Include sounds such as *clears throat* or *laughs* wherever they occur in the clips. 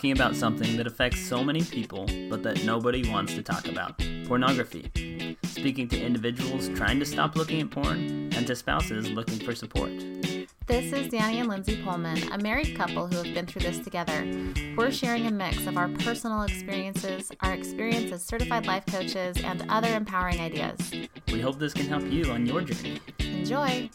talking about something that affects so many people, but that nobody wants to talk about pornography. Speaking to individuals trying to stop looking at porn and to spouses looking for support. This is Danny and Lindsay Poelman, a married couple who have been through this together. We're sharing a mix of our personal experiences, our experience as certified life coaches, and other empowering ideas. We hope this can help you on your journey. Enjoy!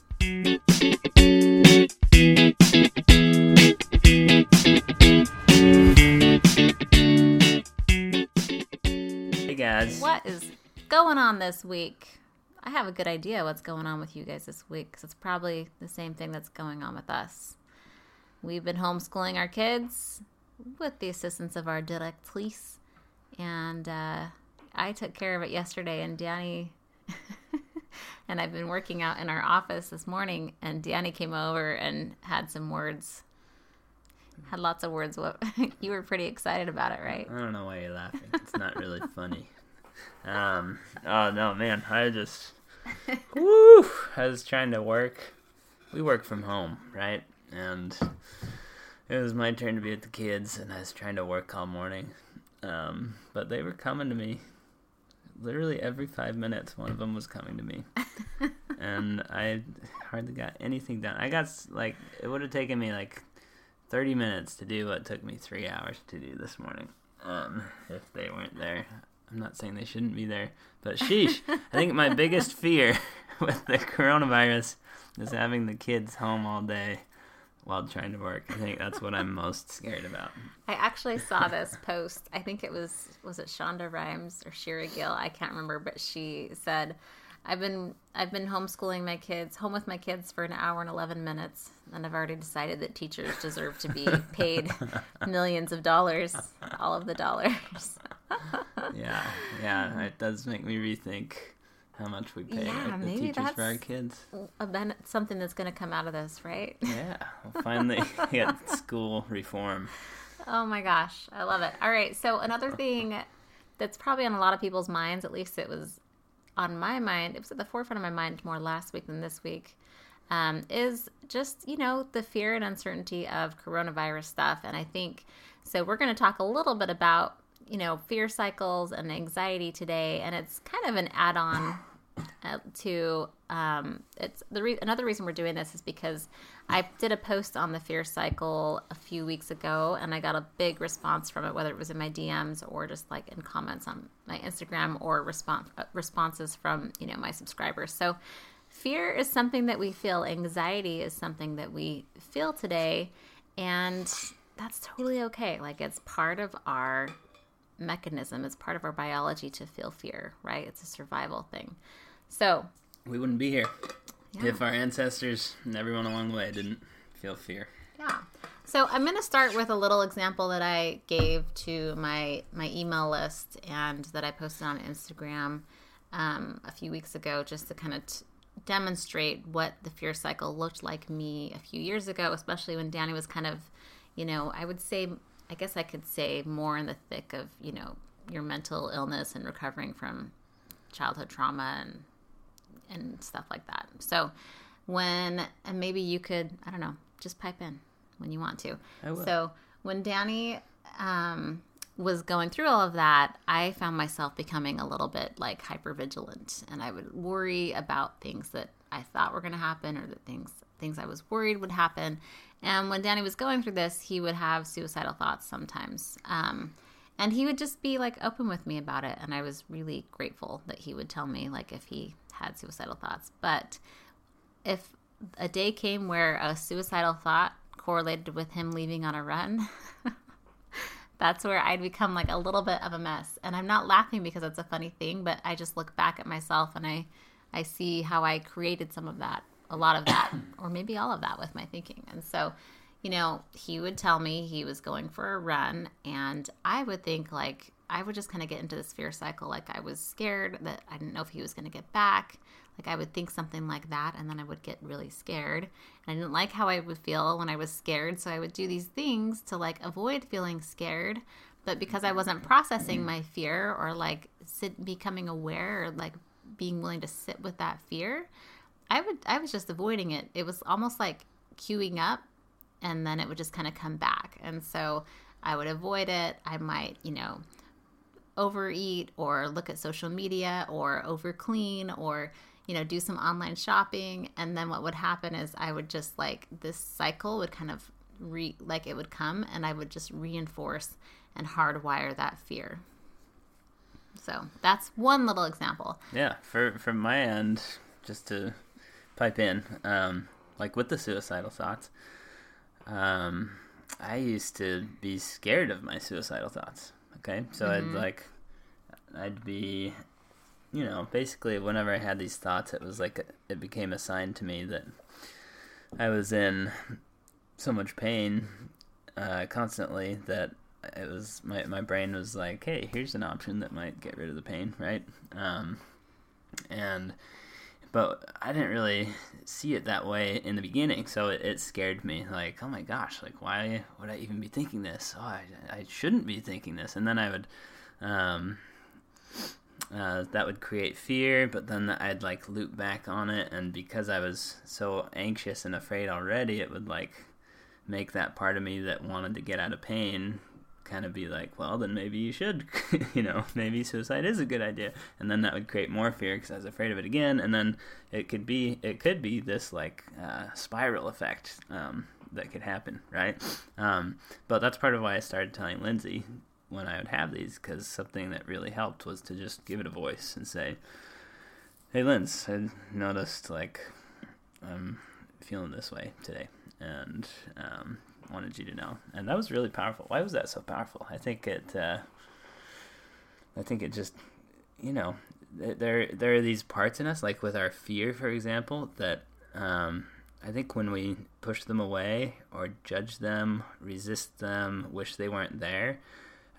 Going on this week? I have a good idea what's going on with you guys this week because it's probably the same thing that's going on with us. We've been homeschooling our kids with the assistance of our directrice, and uh, I took care of it yesterday. And Danny *laughs* and I've been working out in our office this morning, and Danny came over and had some words. Had lots of words. What *laughs* you were pretty excited about it, right? I don't know why you're laughing. It's not really funny. Um. Oh no, man. I just. *laughs* Woo! I was trying to work. We work from home, right? And it was my turn to be with the kids, and I was trying to work all morning. Um, but they were coming to me. Literally every five minutes, one of them was coming to me, *laughs* and I hardly got anything done. I got like it would have taken me like thirty minutes to do what took me three hours to do this morning. Um, if they weren't there, I'm not saying they shouldn't be there, but sheesh, I think my biggest *laughs* fear *laughs* with the coronavirus is having the kids home all day while trying to work. I think that's what I'm *laughs* most scared about. I actually saw this post. I think it was was it Shonda Rhimes or Shira Gill? I can't remember, but she said, "I've been I've been homeschooling my kids, home with my kids for an hour and eleven minutes, and I've already decided that teachers deserve to be paid millions of dollars, all of the dollars." Yeah, yeah, it does make me rethink how much we pay Yeah, the teachers for our kids. A something that's going to come out of this, right? Yeah, we'll finally *laughs* get school reform. Oh my gosh, I love it. All right, so another thing that's probably on a lot of people's minds, at least it was on my mind, it was at the forefront of my mind more last week than this week, um, is just, you know, the fear and uncertainty of coronavirus stuff. And I think, so we're going to talk a little bit about, you know, fear cycles and anxiety today. And it's kind of an add on uh, to um, it's the re- another reason we're doing this is because I did a post on the fear cycle a few weeks ago and I got a big response from it whether it was in my DMs or just like in comments on my Instagram or response uh, responses from you know my subscribers so fear is something that we feel anxiety is something that we feel today and that's totally okay like it's part of our mechanism it's part of our biology to feel fear right it's a survival thing so We wouldn't be here Yeah. if our ancestors and everyone along the way didn't feel fear. Yeah. So I'm going to start with a little example that I gave to my my email list and that I posted on Instagram um, a few weeks ago, just to kind of t- demonstrate what the fear cycle looked like me a few years ago, especially when Danny was kind of, you know, I would say, I guess I could say more in the thick of, you know, your mental illness and recovering from childhood trauma and and stuff like that. So when and maybe you could I don't know just pipe in when you want to. I will. So when Danny um, was going through all of that, I found myself becoming a little bit like hyper vigilant, and I would worry about things that I thought were going to happen or that things things I was worried would happen. And when Danny was going through this, he would have suicidal thoughts sometimes. Um, and he would just be like open with me about it. And i was really grateful that he would tell me like if he had suicidal thoughts. But if a day came where a suicidal thought correlated with him leaving on a run *laughs* that's where i'd become like a little bit of a mess. And i'm not laughing because it's a funny thing but i just look back at myself and i i see how i created some of that a lot of that *coughs* or maybe all of that with my thinking and so you know, he would tell me he was going for a run, and I would think like I would just kind of get into this fear cycle. Like I was scared that I didn't know if he was going to get back. Like I would think something like that, and then I would get really scared. And I didn't like how I would feel when I was scared, so I would do these things to like avoid feeling scared. But because I wasn't processing my fear or like sit, becoming aware or like being willing to sit with that fear, I would I was just avoiding it. It was almost like queuing up and then it would just kind of come back. And so I would avoid it. I might, you know, overeat or look at social media or overclean or you know do some online shopping and then what would happen is i would just like this cycle would kind of re like it would come and i would just reinforce and hardwire that fear so that's one little example Yeah, for from my end, just to pipe in, um, like with the suicidal thoughts, um, I used to be scared of my suicidal thoughts. Okay, so I'd like, I'd be, you know, basically whenever I had these thoughts, it was like it became a sign to me that I was in so much pain uh, constantly that it was my my brain was like, hey, here's an option that might get rid of the pain, right? Um, and but I didn't really see it that way in the beginning, so it, it scared me. Like, oh my gosh, like why would I even be thinking this? Oh, I, I shouldn't be thinking this. And then I would, um, uh, that would create fear, but then I'd like loop back on it, and because I was so anxious and afraid already, it would like make that part of me that wanted to get out of pain kind of be like, well, then maybe you should, *laughs* you know, maybe suicide is a good idea, and then that would create more fear because I was afraid of it again, and then it could be it could be this like uh, spiral effect um, that could happen, right? Um, but that's part of why I started telling Lindsay when I would have these because something that really helped was to just give it a voice and say, "Hey, Linz, I noticed like I'm feeling this way today, and um, wanted you to know." And that was really powerful. Why was that so powerful? I think it. Uh, I think it just, you know, there there are these parts in us, like with our fear, for example, that um, I think when we push them away or judge them, resist them, wish they weren't there,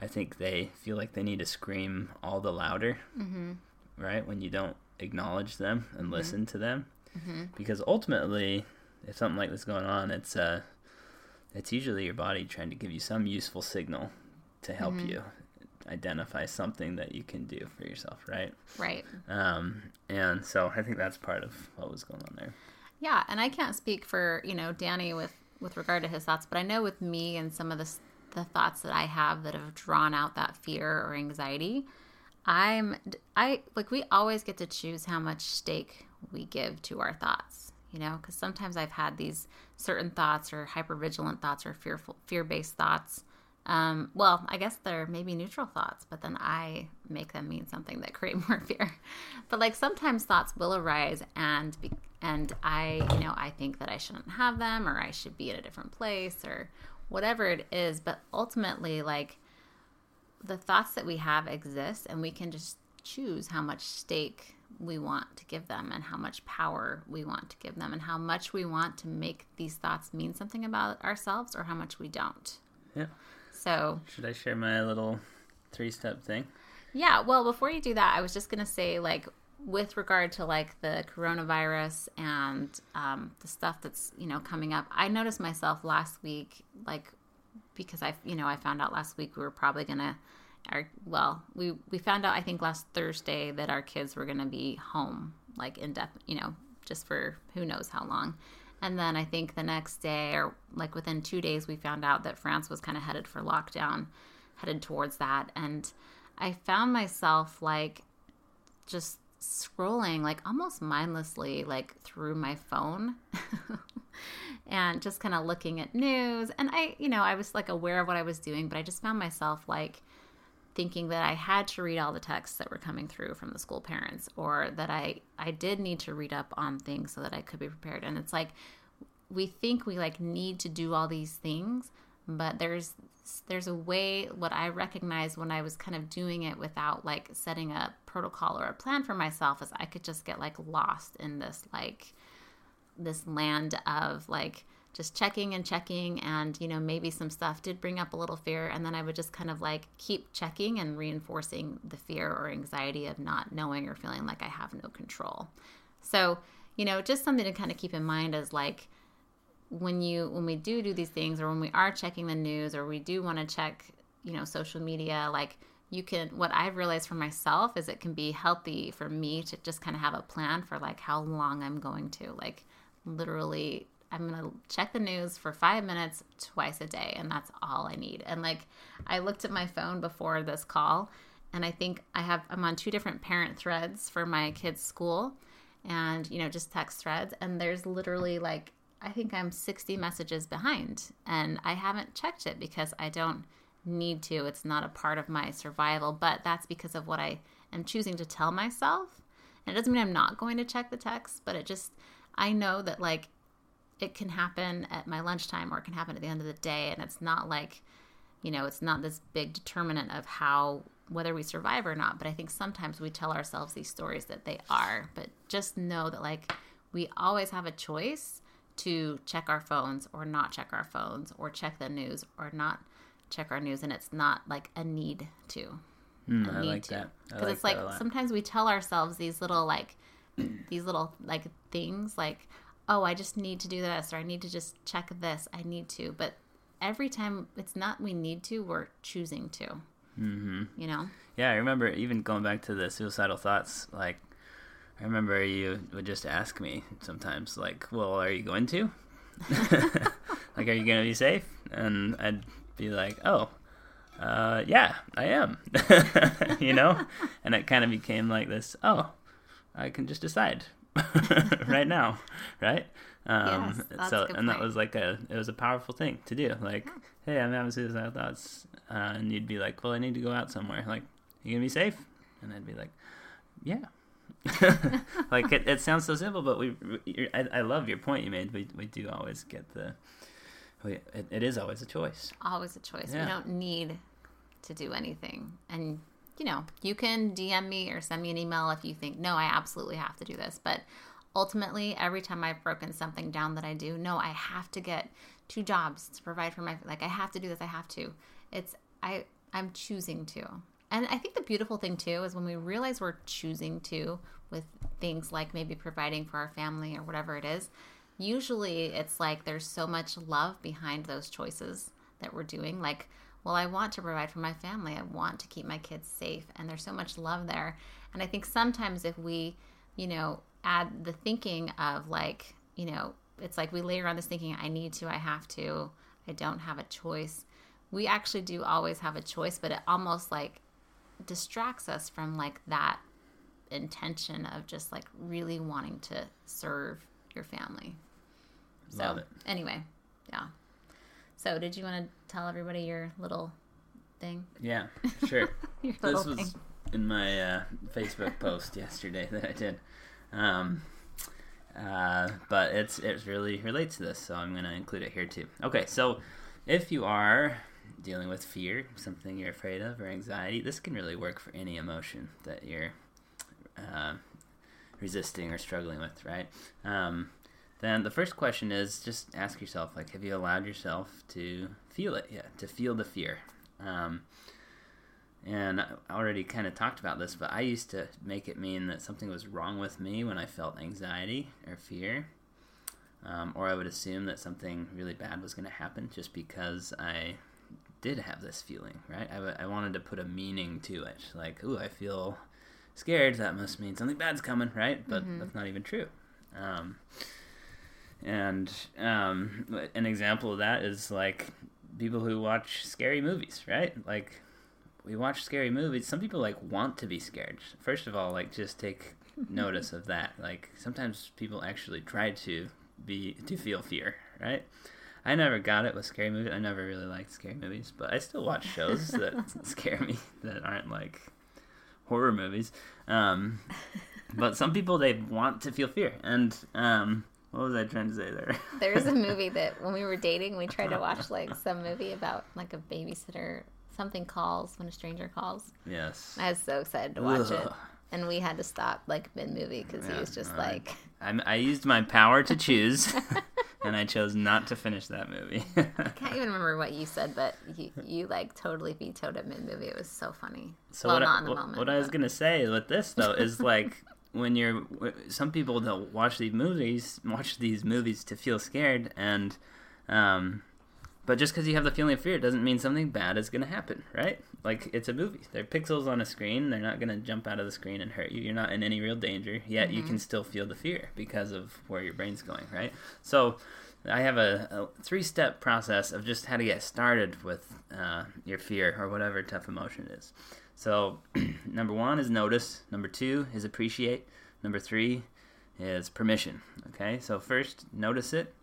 I think they feel like they need to scream all the louder, mm-hmm. right? When you don't acknowledge them and listen to them, Mm-hmm. because ultimately, if something like this is going on, it's uh, it's usually your body trying to give you some useful signal to help Mhm. you identify something that you can do for yourself, right? right Um, and so I think that's part of what was going on there. Yeah, and I can't speak for you know Danny with with regard to his thoughts, but I know with me and some of the the thoughts that I have that have drawn out that fear or anxiety, I'm I like we always get to choose how much stake we give to our thoughts. You know, because sometimes I've had these certain thoughts or hypervigilant thoughts or fearful fear based thoughts. Um, well, I guess they're maybe neutral thoughts, but then I make them mean something that *laughs* create more fear. But like sometimes thoughts will arise and be, and I, you know, I think that I shouldn't have them or I should be in a different place or whatever it is, but ultimately like the thoughts that we have exist and we can just choose how much stake we want to give them and how much power we want to give them and how much we want to make these thoughts mean something about ourselves or how much we don't. Yeah. So, Should I share my little three step thing? yeah, well, before you do that, I was just going to say, like, with regard to like the coronavirus and um, the stuff that's you know coming up, I noticed myself last week, like, because I you know I found out last week we were probably gonna, our well we we found out I think last Thursday that our kids were gonna be home like in depth, you know, just for who knows how long. And then I think the next day, or like within two days, we found out that France was kind of headed for lockdown, headed towards that. And I found myself like just scrolling, like almost mindlessly, like through my phone *laughs* and just kind of looking at news. And I, you know, I was like aware of what I was doing, but I just found myself like, thinking that I had to read all the texts that were coming through from the school parents or that I I did need to read up on things so that I could be prepared. And it's like we think we like need to do all these things but there's there's a way what I recognized when I was kind of doing it without like setting a protocol or a plan for myself is I could just get like lost in this like this land of like just checking and checking and you know maybe some stuff did bring up a little fear and then i would just kind of like keep checking and reinforcing the fear or anxiety of not knowing or feeling like i have no control. So you know just something to kind of keep in mind is like when you when we do do these things or when we are checking the news or we do want to check you know social media like you can what i've realized for myself is it can be healthy for me to just kind of have a plan for like how long i'm going to like literally I'm to check the news for five minutes twice a day, and that's all I need. And like, I looked at my phone before this call, and I think I have, I'm on two different parent threads for my kids' school and, you know, just text threads. And there's literally like, I think I'm 60 messages behind, and I haven't checked it because I don't need to. It's not a part of my survival, but that's because of what I am choosing to tell myself. And it doesn't mean I'm not going to check the text, but it just, I know that like it can happen at my lunchtime or it can happen at the end of the day. And it's not like, you know, it's not this big determinant of how, whether we survive or not. But I think sometimes we tell ourselves these stories that they are. But just know that like we always have a choice to check our phones or not check our phones or check the news or not check our news. And it's not like a need to. Mm, a I need like to. Because it's like a lot. sometimes we tell ourselves these little like these little like things like oh i just need to do this or i need to just check this i need to but every time it's not we need to we're choosing to mm-hmm. you know Yeah, I remember even going back to the suicidal thoughts. Like, I remember you would just ask me sometimes, like, "Well, are you going to? *laughs* like, are you going to be safe?" And I'd be like, "Oh, uh, yeah, I am." *laughs* you know, *laughs* and it kind of became like this. Oh, I can just decide *laughs* right now, right? Um, Yes, that's so, and that was like a it was a powerful thing to do. Like, hey, I'm having suicidal thoughts, uh, and you'd be like, "Well, I need to go out somewhere." Like, you gonna be safe? And I'd be like, yeah. *laughs* like it, it sounds so simple, but we, we I, I love your point you made. We we do always get the, we, it, it is always a choice. always a choice Yeah. we don't need to do anything and you know you can dm me or send me an email if you think no i absolutely have to do this. But ultimately every time i've broken something down that i do no i have to get two jobs to provide for my like i have to do this i have to. It's i i'm choosing to. And i think the beautiful thing too is when we realize we're choosing to with things like maybe providing for our family or whatever it is usually it's like there's so much love behind those choices that we're doing. Like well i want to provide for my family. I want to keep my kids safe and there's so much love there. And i think sometimes if we you know add the thinking of like you know it's like we layer on this thinking i need to i have to i don't have a choice. We actually do always have a choice but it almost like distracts us from like that intention of just like really wanting to serve your family. So Love it. anyway yeah so did you want to tell everybody your little thing Yeah, *laughs* sure. this was thing in my uh, Facebook post yesterday *laughs* that I did. Um, uh, but it's it really relates to this, so I'm going to include it here too. Okay, so if you are dealing with fear, something you're afraid of, or anxiety, this can really work for any emotion that you're uh, resisting or struggling with, right? Um, then the first question is just ask yourself, like, have you allowed yourself to feel it yet? To feel the fear. Um, and I already kind of talked about this, but I used to make it mean that something was wrong with me when I felt anxiety or fear. Um, or I would assume that something really bad was going to happen just because I did have this feeling, right? I, w- I wanted to put a meaning to it. Like, ooh, I feel scared. That must mean something bad's coming, right? But that's not even true. Um, and um, an example of that is like people who watch scary movies, right? Like we watch scary movies. Some people like want to be scared. First of all, like just take *laughs* notice of that. Like sometimes people actually try to be to feel fear, right? I never got it with scary movies. I never really liked scary movies, but I still watch shows *laughs* that *laughs* scare me that aren't like horror movies. Um, but some people they want to feel fear, and um, what was I trying to say there? *laughs* There's a movie that when we were dating, we tried to watch like some movie about like a babysitter. Something calls when a stranger calls. yes. I was so excited to watch it, and we had to stop like mid movie because he was just like, I'm, I used my power to choose, *laughs* *laughs* and I chose not to finish that movie. I can't even remember what you said, but you, you like totally vetoed it mid movie. It was so funny. So well, what, not I, in the what, moment. what I was gonna say with this though is like when you're some people they'll watch these movies watch these movies to feel scared and um but just because you have the feeling of fear doesn't mean something bad is gonna happen right? Like it's a movie. They're pixels on a screen. They're not gonna jump out of the screen and hurt you. You're not in any real danger yet you can still feel the fear because of where your brain's going right? So I have a, a three step process of just how to get started with uh, your fear or whatever tough emotion it is. So, *clears throat* number one is notice. Number two is appreciate. Number three is permission. Okay, so first, notice it.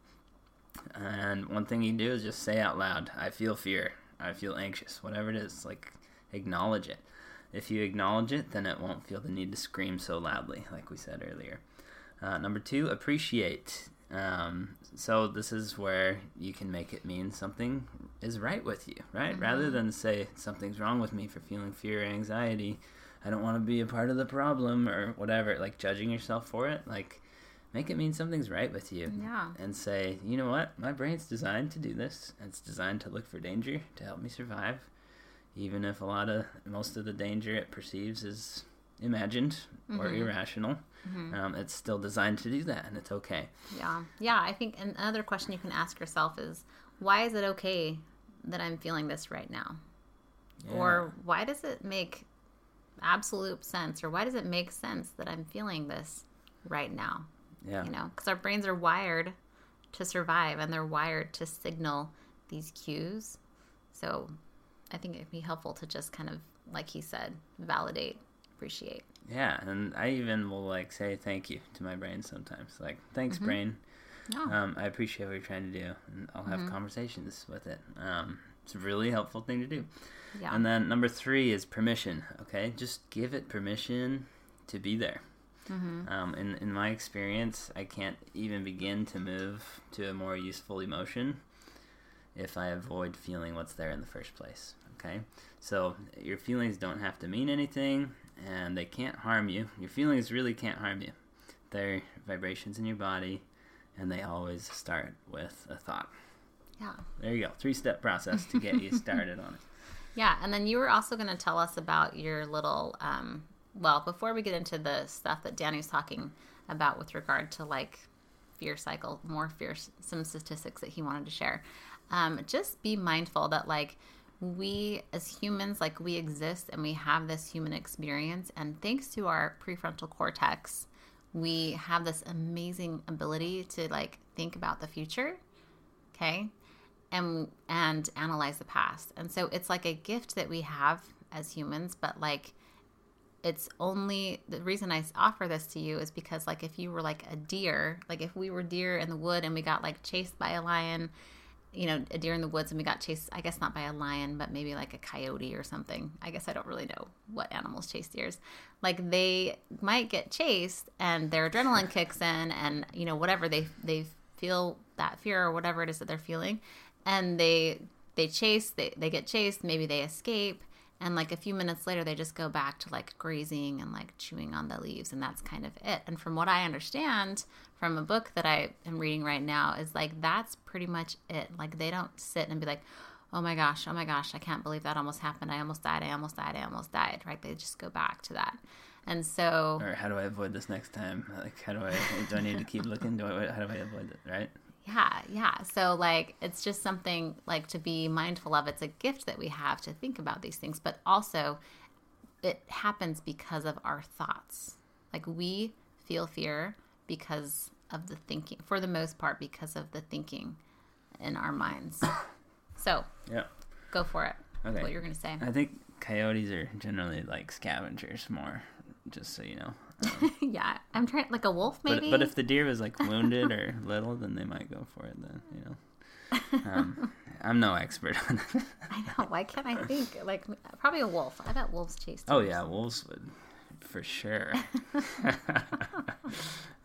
And one thing you do is just say out loud, I feel fear. I feel anxious. Whatever it is, like acknowledge it. If you acknowledge it, then it won't feel the need to scream so loudly, like we said earlier. Uh, number two, appreciate. Um, so this is where you can make it mean something is right with you, right? Mm-hmm. Rather than say something's wrong with me for feeling fear or anxiety, I don't want to be a part of the problem or whatever, like judging yourself for it, like make it mean something's right with you. Yeah. And say, you know what? My brain's designed to do this. It's designed to look for danger to help me survive. Even if a lot of most of the danger it perceives is imagined mm-hmm. or irrational, mm-hmm. um, it's still designed to do that, and it's okay. Yeah, yeah. I think another question you can ask yourself is, why is it okay that I'm feeling this right now? Yeah. Or why does it make absolute sense, or why does it make sense that I'm feeling this right now? Yeah, you know, because our brains are wired to survive, and they're wired to signal these cues. So, I think it'd be helpful to just kind of, like he said, validate appreciate. Yeah, and I even will like say thank you to my brain sometimes. Like, thanks, mm-hmm. brain. Oh. Um, I appreciate what you're trying to do, and I'll have mm-hmm. conversations with it. Um, it's a really helpful thing to do. Yeah. And then number three is permission. Okay, just give it permission to be there. Mm-hmm. Um, in in my experience, I can't even begin to move to a more useful emotion if I avoid feeling what's there in the first place. Okay, so your feelings don't have to mean anything and they can't harm you. Your feelings really can't harm you. They're vibrations in your body, and they always start with a thought. Yeah. There you go. Three step process to get you *laughs* started on it. Yeah, and then you were also going to tell us about your little. Um, well, before we get into the stuff that Danny's talking about with regard to like fear cycle, more fear, some statistics that he wanted to share. Um, just be mindful that like we as humans like we exist and we have this human experience. And thanks to our prefrontal cortex we have this amazing ability to like think about the future okay and and analyze the past. And so it's like a gift that we have as humans but like it's only the reason I offer this to you is because like if you were like a deer like if we were deer in the wood and we got like chased by a lion you know, a deer in the woods and we got chased, I guess not by a lion, but maybe like a coyote or something. I guess I don't really know what animals chase deers. Like they might get chased and their adrenaline kicks in and, you know, whatever they, they feel that fear or whatever it is that they're feeling. And they, they chase, they, they get chased, maybe they escape and like a few minutes later they just go back to like grazing and like chewing on the leaves and that's kind of it. And from what i understand from a book that i am reading right now is like that's pretty much it. Like they don't sit and be like oh my gosh oh my gosh i can't believe that almost happened. I almost died i almost died i almost died right? They just go back to that. And so or how do i avoid this next time? Like how do i do i need to keep looking? Do i how do i avoid it right yeah, yeah. So like it's just something like to be mindful of. It's a gift that we have to think about these things, but also it happens because of our thoughts. Like we feel fear because of the thinking for the most part because of the thinking in our minds. *coughs* So, yeah. Go for it. Okay. What you're going to say. I think coyotes are generally like scavengers more, just so you know. *laughs* yeah, I'm trying like a wolf maybe. But, but if the deer was like wounded or *laughs* little, then they might go for it. Then you know. Um, *laughs* I'm no expert on it. I know. Why can't I think? Like probably a wolf. I bet wolves chase. Oh yeah, wolves would for sure.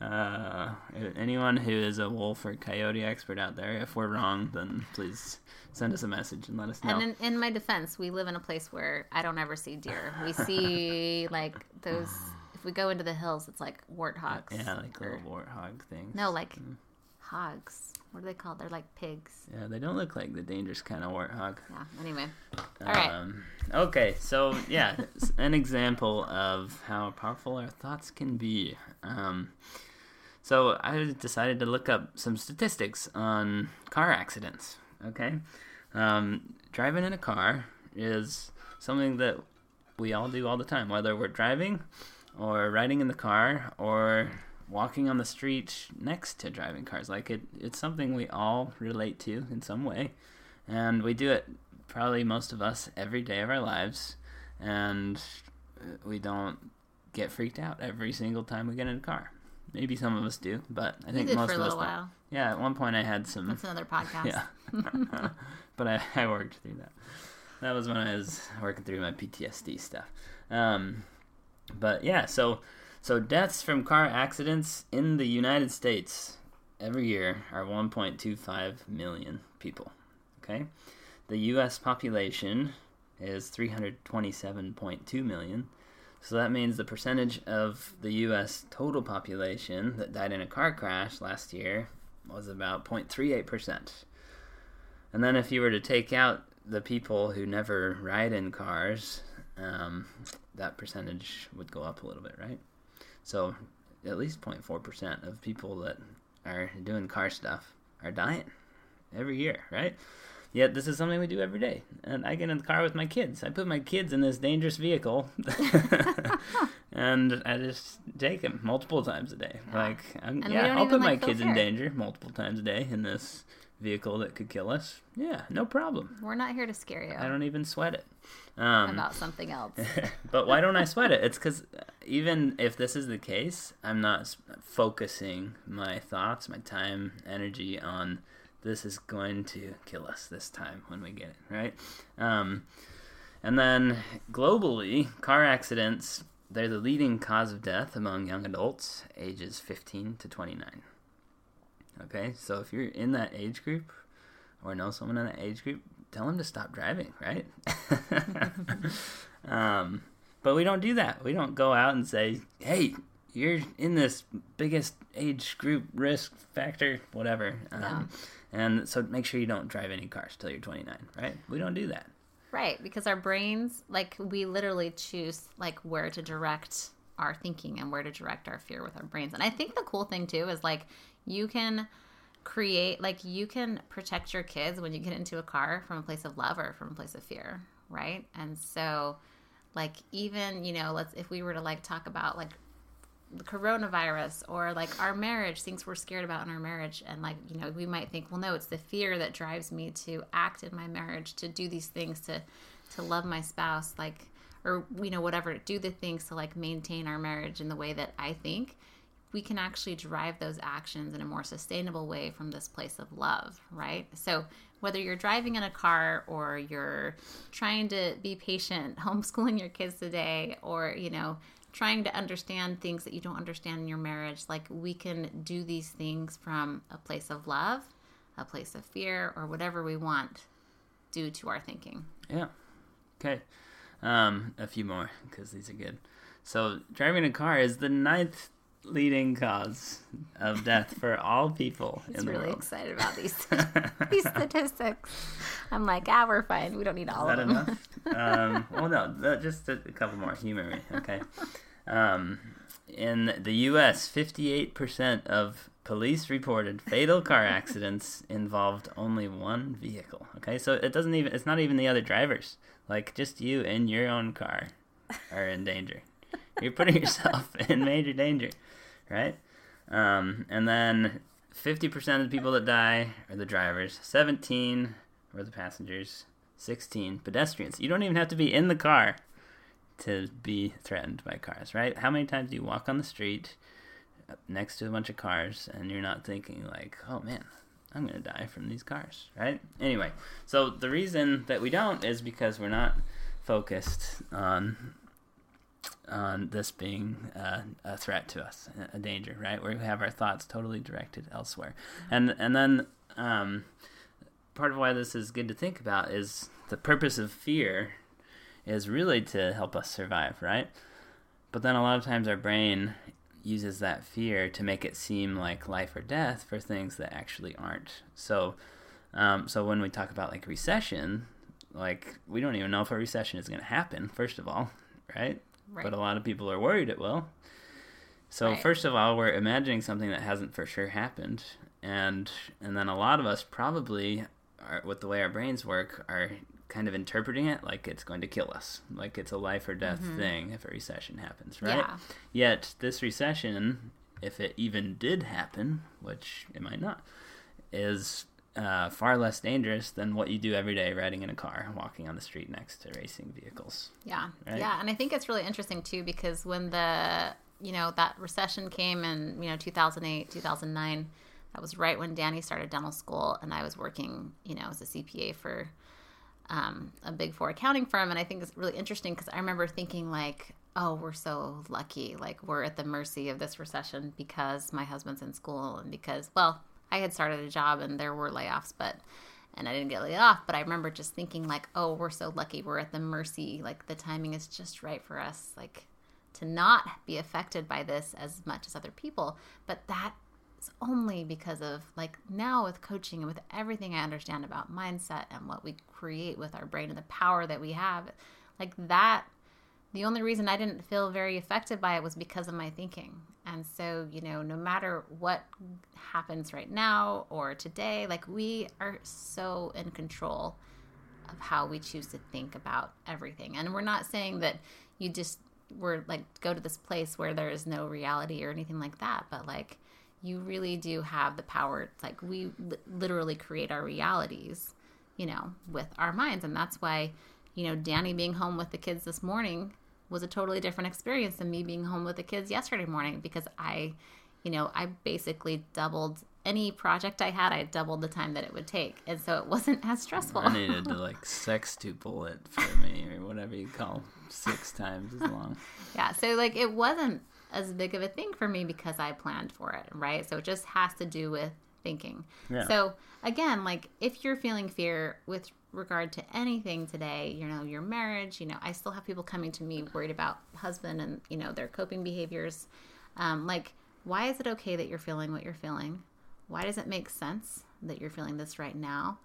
uh, anyone who is a wolf or coyote expert out there, if we're wrong, then please send us a message and let us know. And in, in my defense, we live in a place where I don't ever see deer. We see like those if we go into the hills, it's like warthogs. Yeah, like or, little warthog things. No, like mm. hogs. What are they called? They're like pigs. Yeah, they don't look like the dangerous kind of warthog. Yeah. Anyway. All right. Um, okay, so yeah, an example of how powerful our thoughts can be. Um, so I decided to look up some statistics on car accidents. Okay, um, driving in a car is something that we all do all the time, whether we're driving or riding in the car or walking on the street next to driving cars. Like it, it's something we all relate to in some way, and we do it probably most of us every day of our lives, and we don't get freaked out every single time we get in a car. Maybe some of us do, but I think most of us. while. Yeah, at one point I had some. That's another podcast. *laughs* Yeah. *laughs* but I, I worked through that. That was when I was working through my PTSD stuff. Um, but yeah, so so deaths from car accidents in the United States every year are 1.25 million people. Okay, the U.S. population is 327.2 million. So that means the percentage of the U.S. total population that died in a car crash last year was about 0.38%. And then if you were to take out the people who never ride in cars, um, that percentage would go up a little bit, right? So at least 0.4% of people that are doing car stuff are dying every year, right? Yet this is something we do every day. And I get in the car with my kids. I put my kids in this dangerous vehicle, *laughs* and I just take them multiple times a day. Like, I'm, yeah, I'll put my like, kids in danger multiple times a day in this vehicle that could kill us. Yeah, no problem. We're not here to scare you I don't even sweat it. Um, about something else. *laughs* but why don't I sweat it? It's because even if this is the case, I'm not focusing my thoughts, my time, energy on this is going to kill us this time when we get it, right? Um, and then globally, car accidents, they're the leading cause of death among young adults ages 15 to 29. Okay, so if you're in that age group or know someone in that age group, tell them to stop driving, right? *laughs* um, but we don't do that. We don't go out and say, hey, you're in this biggest age group risk factor, whatever. Um, And so make sure you don't drive any cars till you're 29, right? We don't do that. Right, because our brains, like, we literally choose, like, where to direct our thinking and where to direct our fear with our brains. And I think the cool thing, too, is, like, you can create, like, you can protect your kids when you get into a car from a place of love or from a place of fear, right? And so, like, even, you know, let's, if we were to, like, talk about, like, the coronavirus or like our marriage things we're scared about in our marriage and like you know we might think well no it's the fear that drives me to act in my marriage to do these things to to love my spouse like or you know whatever do the things to like maintain our marriage in the way that i think we can actually drive those actions in a more sustainable way from this place of love right so whether you're driving in a car or you're trying to be patient *laughs* homeschooling your kids today or you know trying to understand things that you don't understand in your marriage like we can do these things from a place of love a place of fear or whatever we want due to our thinking Yeah. Okay. Um, a few more because these are good. So driving a car is the ninth leading cause of death for all people He's in the really world. excited about these *laughs* these statistics. I'm like, ah, we're fine. We don't need all Is that of them. enough? *laughs* um, well, no, just a, a couple more. Humor me, okay? Um, in the U.S., 58% of police reported fatal car *laughs* accidents involved only one vehicle. Okay, so it doesn't even, it's not even the other drivers. Like, just you in your own car are in danger. You're putting yourself *laughs* in major danger, right? Um, and then 50% of the people that die are the drivers, 17 are the passengers, 16 pedestrians. You don't even have to be in the car to be threatened by cars, right? How many times do you walk on the street next to a bunch of cars and you're not thinking like, "Oh man, I'm to die from these cars," right? Anyway, so the reason that we don't is because we're not focused on on this being uh, a threat to us, a- a danger, right? Where we have our thoughts totally directed elsewhere, and and then um, part of why this is good to think about is the purpose of fear is really to help us survive, right? But then a lot of times our brain uses that fear to make it seem like life or death for things that actually aren't. So, um, so when we talk about like recession, like we don't even know if a recession is going to happen. First of all, right? Right. But a lot of people are worried it will. So Right. first of all, we're imagining something that hasn't for sure happened, and and then a lot of us probably, are, with the way our brains work, are kind of interpreting it like it's going to kill us, like it's a life or death thing if a recession happens, right? Yeah. Yet this recession if it even did happen, which it might not, is uh, far less dangerous than what you do every day riding in a car, walking on the street next to racing vehicles. Yeah. Right? Yeah. And I think it's really interesting too because when the, you know, that recession came in, you know, 2008, 2009, that was right when Danny started dental school and I was working, you know, as a CPA for um, a big four accounting firm. And I think it's really interesting because I remember thinking, like, oh, we're so lucky. Like, we're at the mercy of this recession because my husband's in school and because, well, I had started a job and there were layoffs, but, and I didn't get laid off. But I remember just thinking, like, oh, we're so lucky. We're at the mercy. Like, the timing is just right for us. Like, to not be affected by this as much as other people. But that is only because of like now with coaching and with everything I understand about mindset and what we create with our brain and the power that we have, like that. The only reason I didn't feel very affected by it was because of my thinking. And so, you know, no matter what happens right now or today, like we are so in control of how we choose to think about everything. And we're not saying that you just were like go to this place where there is no reality or anything like that, but like you really do have the power like we li- literally create our realities, you know, with our minds and that's why, you know, Danny being home with the kids this morning was a totally different experience than me being home with the kids yesterday morning because I, you know, I basically doubled any project I had, I doubled the time that it would take. And so it wasn't as stressful. I needed to like *laughs* sextuple it for me or whatever you call six times as long. *laughs* yeah. So like it wasn't as big of a thing for me because I planned for it, right? So it just has to do with thinking. Yeah. So again, like if you're feeling fear with regard to anything today, you know, your marriage, you know, I still have people coming to me worried about husband and, you know, their coping behaviors. Um, like, why is it okay that you're feeling what you're feeling? Why does it make sense that you're feeling this right now?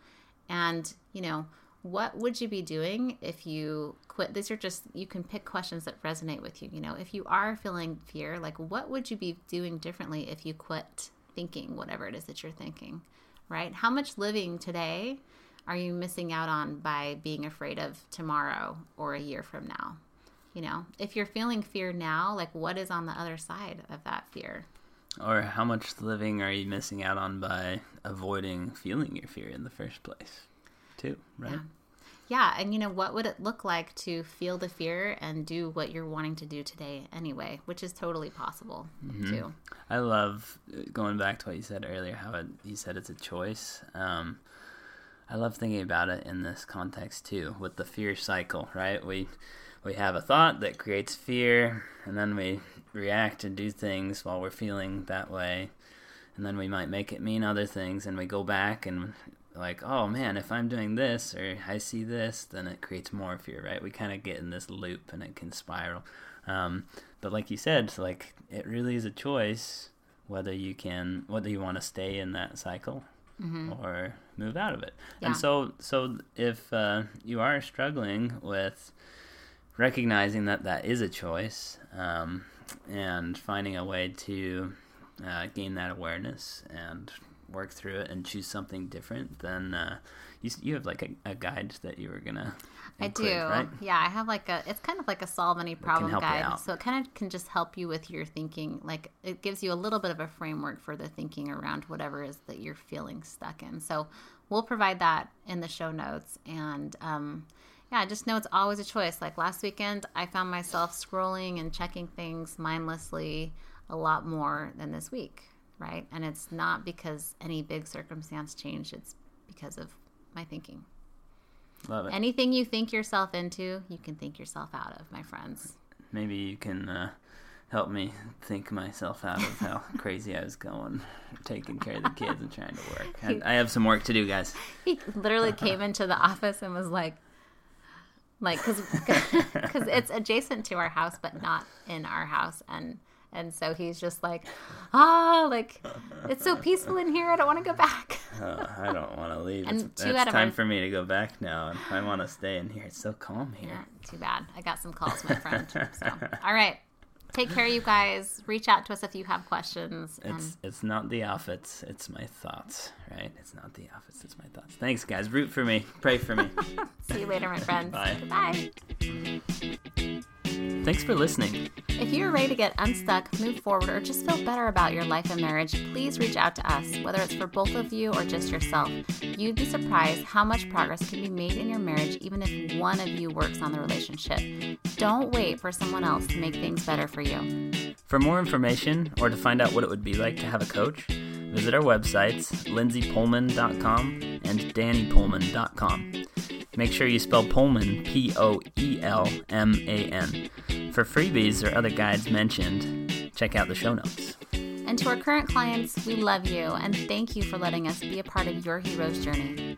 And, you know, what would you be doing if you quit? These are just, you can pick questions that resonate with you. You know, if you are feeling fear, like what would you be doing differently if you quit thinking whatever it is that you're thinking, right? How much living today are you missing out on by being afraid of tomorrow or a year from now? You know, if you're feeling fear now, like what is on the other side of that fear? Or how much living are you missing out on by avoiding feeling your fear in the first place, too, right? Yeah. Yeah, and you know what would it look like to feel the fear and do what you're wanting to do today anyway, which is totally possible too. I love going back to what you said earlier. How it, you said it's a choice. Um, I love thinking about it in this context too, with the fear cycle. Right? We we have a thought that creates fear, and then we react and do things while we're feeling that way, and then we might make it mean other things, and we go back and like, oh man, if I'm doing this or I see this, then it creates more fear, right? We kind of get in this loop and it can spiral. Um, but like you said, like it really is a choice whether you can, whether you want to stay in that cycle or move out of it. Yeah. And so, so if uh, you are struggling with recognizing that that is a choice um, and finding a way to uh, gain that awareness and work through it and choose something different, then uh, you you have like a, a guide that you were gonna. I do. right? Yeah, I have like a it's kind of like a solve any problem guide. So it kind of can just help you with your thinking. Like it gives you a little bit of a framework for the thinking around whatever it is that you're feeling stuck in. So we'll provide that in the show notes and um yeah, just know it's always a choice. Like last weekend, I found myself scrolling and checking things mindlessly a lot more than this week, right? And it's not because any big circumstance changed, it's because of my thinking. Love it. Anything you think yourself into, you can think yourself out of, my friends. Maybe you can uh, help me think myself out of how *laughs* crazy I was going, taking care of the kids and trying to work. *laughs* I, I have some work to do, guys. He literally came into the office and was like, like, because *laughs* it's adjacent to our house, but not in our house, and and so he's just like, ah, like it's so peaceful in here. I don't want to go back. Uh, *laughs* I don't want to leave. And It's, it's time for me to go back now, and I want to stay in here. It's so calm here. Yeah, too bad. I got some calls, my friend. So, all right, take care, you guys. Reach out to us if you have questions. And It's it's not the outfits, it's my thoughts, right? It's not the outfits, it's my thoughts. Thanks, guys. Root for me. Pray for me. *laughs* see you later, my friends. Bye. Bye. Thanks for listening. If you are ready to get unstuck, move forward, or just feel better about your life and marriage, please reach out to us, whether it's for both of you or just yourself. You'd be surprised how much progress can be made in your marriage even if one of you works on the relationship. Don't wait for someone else to make things better for you. For more information or to find out what it would be like to have a coach, visit our websites, lindsaypoelman.com and dannypoelman.com. Make sure you spell Poelman P O E L M A N. For freebies or other guides mentioned, check out the show notes. And to our current clients, we love you and thank you for letting us be a part of your hero's journey.